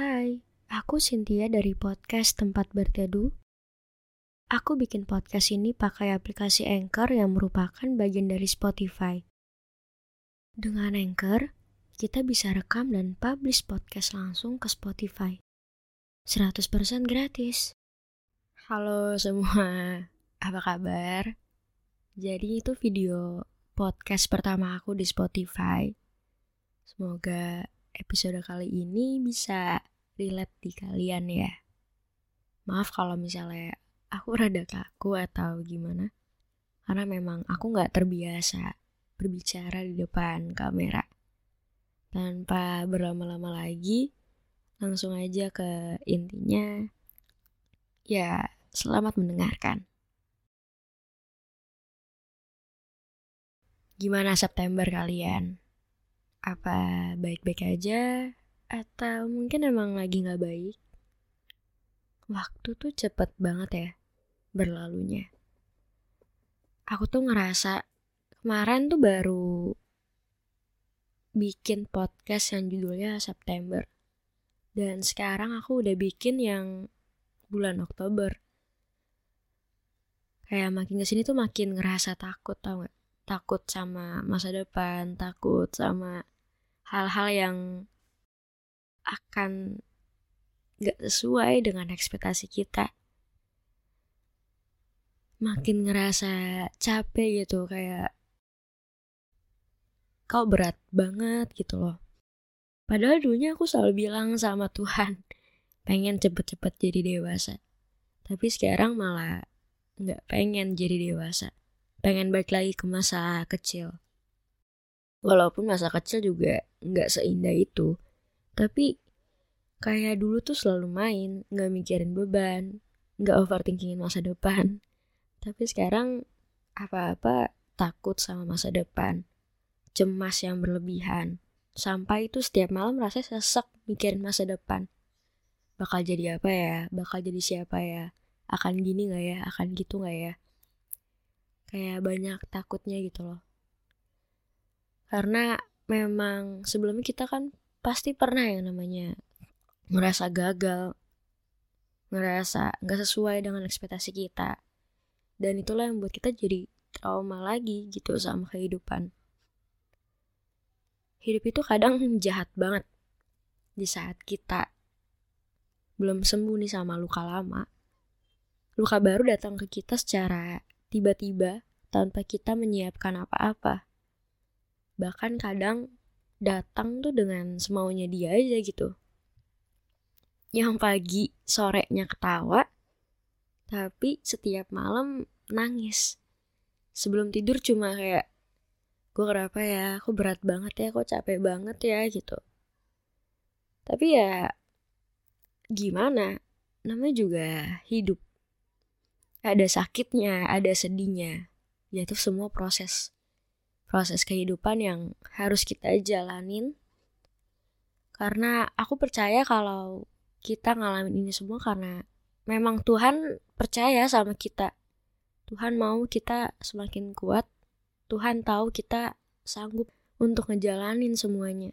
Hai, aku Cynthia dari podcast Tempat Berteduh. Aku bikin podcast ini pakai aplikasi Anchor yang merupakan bagian dari Spotify. Dengan Anchor, kita bisa rekam dan publish podcast langsung ke Spotify. 100% gratis. Halo semua, apa kabar? Jadi itu video podcast pertama aku di Spotify. Semoga episode kali ini bisa relate di kalian ya. Maaf kalau misalnya aku rada kaku atau gimana. Karena memang aku nggak terbiasa berbicara di depan kamera. Tanpa berlama-lama lagi, langsung aja ke intinya. Ya, selamat mendengarkan. Gimana September kalian? Apa baik-baik aja? Atau mungkin emang lagi gak baik? Waktu tuh cepet banget ya berlalunya. Aku tuh ngerasa kemarin tuh baru bikin podcast yang judulnya September. Dan sekarang aku udah bikin yang bulan Oktober. Kayak makin ke sini tuh makin ngerasa takut tau gak? Takut sama masa depan, takut sama hal-hal yang akan gak sesuai dengan ekspektasi kita. Makin ngerasa capek gitu, kayak kau berat banget gitu loh. Padahal dulunya aku selalu bilang sama Tuhan, pengen cepet-cepet jadi dewasa. Tapi sekarang malah gak pengen jadi dewasa. Pengen balik lagi ke masa kecil. Walaupun masa kecil juga nggak seindah itu. Tapi kayak dulu tuh selalu main, nggak mikirin beban, nggak overthinkingin masa depan. Tapi sekarang apa-apa takut sama masa depan. Cemas yang berlebihan. Sampai itu setiap malam rasanya sesek mikirin masa depan. Bakal jadi apa ya? Bakal jadi siapa ya? Akan gini gak ya? Akan gitu gak ya? Kayak banyak takutnya gitu loh karena memang sebelumnya kita kan pasti pernah yang namanya ngerasa gagal, ngerasa nggak sesuai dengan ekspektasi kita. Dan itulah yang buat kita jadi trauma lagi gitu sama kehidupan. Hidup itu kadang jahat banget di saat kita belum sembuh nih sama luka lama. Luka baru datang ke kita secara tiba-tiba tanpa kita menyiapkan apa-apa bahkan kadang datang tuh dengan semaunya dia aja gitu yang pagi sorenya ketawa tapi setiap malam nangis. Sebelum tidur cuma kayak gue kenapa ya? Aku berat banget ya? Kok capek banget ya? gitu. Tapi ya gimana? Namanya juga hidup. Ada sakitnya ada sedihnya. Ya itu semua proses. Proses kehidupan yang harus kita jalanin. Karena aku percaya kalau kita ngalamin ini semua karena memang Tuhan percaya sama kita. Tuhan mau kita semakin kuat. Tuhan tahu kita sanggup untuk ngejalanin semuanya.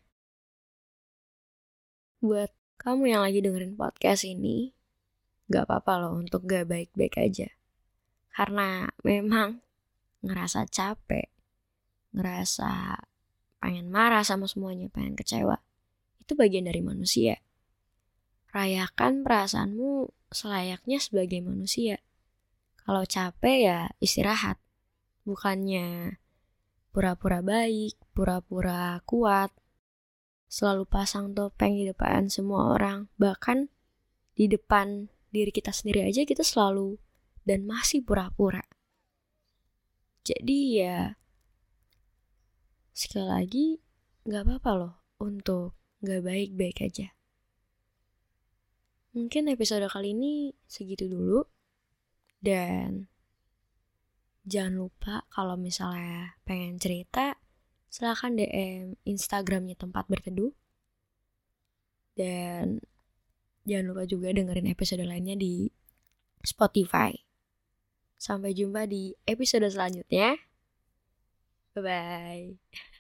Buat kamu yang lagi dengerin podcast ini, gak apa-apa loh untuk gak baik-baik aja. Karena memang ngerasa capek, ngerasa pengen marah sama semuanya, pengen kecewa. Itu bagian dari manusia. Rayakan perasaanmu selayaknya sebagai manusia. Kalau capek ya istirahat. Bukannya pura-pura baik, pura-pura kuat, selalu pasang topeng di depan semua orang, bahkan di depan diri kita sendiri aja kita selalu dan masih pura-pura. Jadi ya sekali lagi gak apa-apa loh untuk gak baik-baik aja. Mungkin episode kali ini segitu dulu. Dan jangan lupa kalau misalnya pengen cerita, silahkan DM Instagramnya tempat berteduh. Dan jangan lupa juga dengerin episode lainnya di Spotify. Sampai jumpa di episode selanjutnya. Bye bye.